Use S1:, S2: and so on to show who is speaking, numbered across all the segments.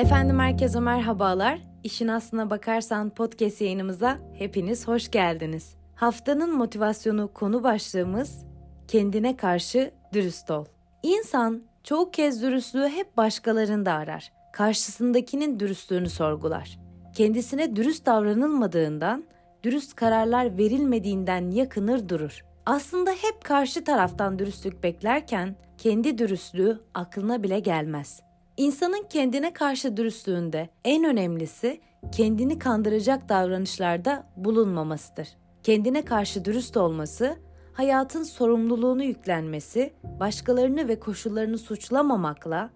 S1: Efendim herkese merhabalar. İşin aslına bakarsan podcast yayınımıza hepiniz hoş geldiniz. Haftanın motivasyonu konu başlığımız kendine karşı dürüst ol. İnsan çoğu kez dürüstlüğü hep başkalarında arar. Karşısındakinin dürüstlüğünü sorgular. Kendisine dürüst davranılmadığından, dürüst kararlar verilmediğinden yakınır durur. Aslında hep karşı taraftan dürüstlük beklerken kendi dürüstlüğü aklına bile gelmez. İnsanın kendine karşı dürüstlüğünde en önemlisi kendini kandıracak davranışlarda bulunmamasıdır. Kendine karşı dürüst olması, hayatın sorumluluğunu yüklenmesi, başkalarını ve koşullarını suçlamamakla,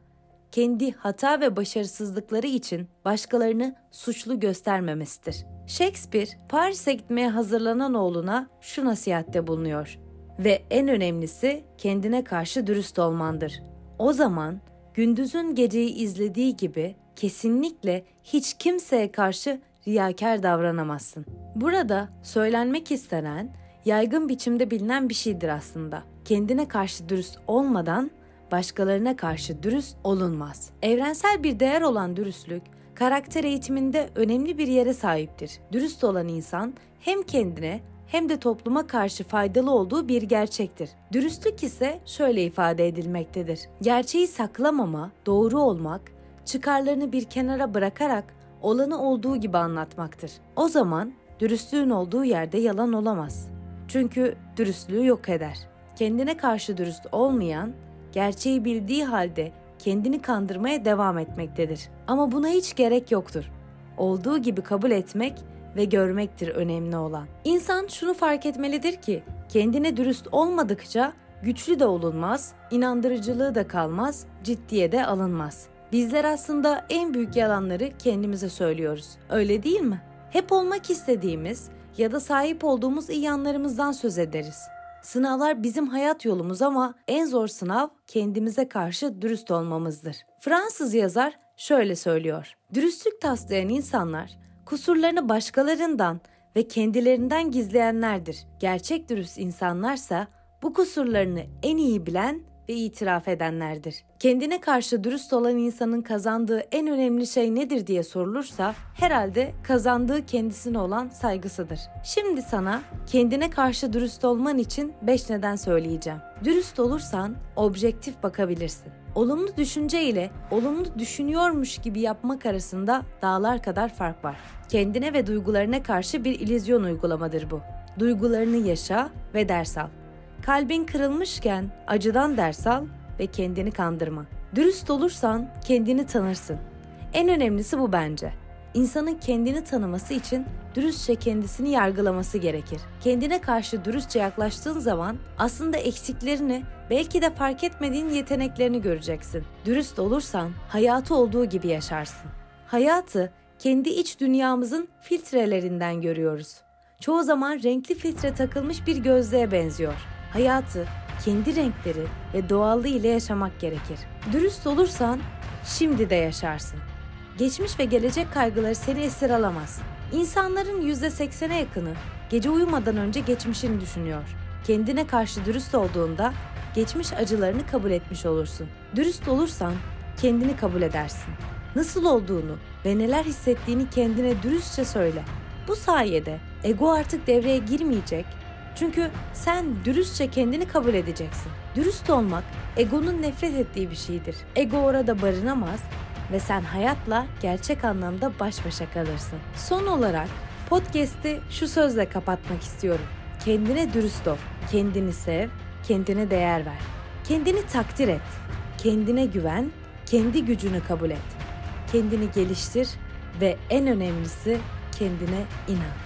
S1: kendi hata ve başarısızlıkları için başkalarını suçlu göstermemesidir. Shakespeare, Paris'e gitmeye hazırlanan oğluna şu nasihatte bulunuyor. Ve en önemlisi kendine karşı dürüst olmandır. O zaman gündüzün geceyi izlediği gibi kesinlikle hiç kimseye karşı riyakar davranamazsın. Burada söylenmek istenen yaygın biçimde bilinen bir şeydir aslında. Kendine karşı dürüst olmadan başkalarına karşı dürüst olunmaz. Evrensel bir değer olan dürüstlük karakter eğitiminde önemli bir yere sahiptir. Dürüst olan insan hem kendine hem de topluma karşı faydalı olduğu bir gerçektir. Dürüstlük ise şöyle ifade edilmektedir. Gerçeği saklamama, doğru olmak, çıkarlarını bir kenara bırakarak olanı olduğu gibi anlatmaktır. O zaman dürüstlüğün olduğu yerde yalan olamaz. Çünkü dürüstlüğü yok eder. Kendine karşı dürüst olmayan, gerçeği bildiği halde kendini kandırmaya devam etmektedir. Ama buna hiç gerek yoktur. Olduğu gibi kabul etmek ve görmektir önemli olan. İnsan şunu fark etmelidir ki kendine dürüst olmadıkça güçlü de olunmaz, inandırıcılığı da kalmaz, ciddiye de alınmaz. Bizler aslında en büyük yalanları kendimize söylüyoruz. Öyle değil mi? Hep olmak istediğimiz ya da sahip olduğumuz iyi yanlarımızdan söz ederiz. Sınavlar bizim hayat yolumuz ama en zor sınav kendimize karşı dürüst olmamızdır. Fransız yazar şöyle söylüyor. Dürüstlük taslayan insanlar kusurlarını başkalarından ve kendilerinden gizleyenlerdir. Gerçek dürüst insanlarsa bu kusurlarını en iyi bilen ve itiraf edenlerdir. Kendine karşı dürüst olan insanın kazandığı en önemli şey nedir diye sorulursa herhalde kazandığı kendisine olan saygısıdır. Şimdi sana kendine karşı dürüst olman için 5 neden söyleyeceğim. Dürüst olursan objektif bakabilirsin. Olumlu düşünce ile olumlu düşünüyormuş gibi yapmak arasında dağlar kadar fark var. Kendine ve duygularına karşı bir ilizyon uygulamadır bu. Duygularını yaşa ve ders al. Kalbin kırılmışken acıdan ders al ve kendini kandırma. Dürüst olursan kendini tanırsın. En önemlisi bu bence. İnsanın kendini tanıması için dürüstçe kendisini yargılaması gerekir. Kendine karşı dürüstçe yaklaştığın zaman aslında eksiklerini, belki de fark etmediğin yeteneklerini göreceksin. Dürüst olursan hayatı olduğu gibi yaşarsın. Hayatı kendi iç dünyamızın filtrelerinden görüyoruz. Çoğu zaman renkli filtre takılmış bir gözlüğe benziyor. Hayatı kendi renkleri ve doğallığı ile yaşamak gerekir. Dürüst olursan şimdi de yaşarsın. Geçmiş ve gelecek kaygıları seni esir alamaz. İnsanların %80'e yakını gece uyumadan önce geçmişini düşünüyor. Kendine karşı dürüst olduğunda geçmiş acılarını kabul etmiş olursun. Dürüst olursan kendini kabul edersin. Nasıl olduğunu ve neler hissettiğini kendine dürüstçe söyle. Bu sayede ego artık devreye girmeyecek çünkü sen dürüstçe kendini kabul edeceksin. Dürüst olmak egonun nefret ettiği bir şeydir. Ego orada barınamaz ve sen hayatla gerçek anlamda baş başa kalırsın. Son olarak podcast'i şu sözle kapatmak istiyorum. Kendine dürüst ol, kendini sev, kendine değer ver. Kendini takdir et, kendine güven, kendi gücünü kabul et. Kendini geliştir ve en önemlisi kendine inan.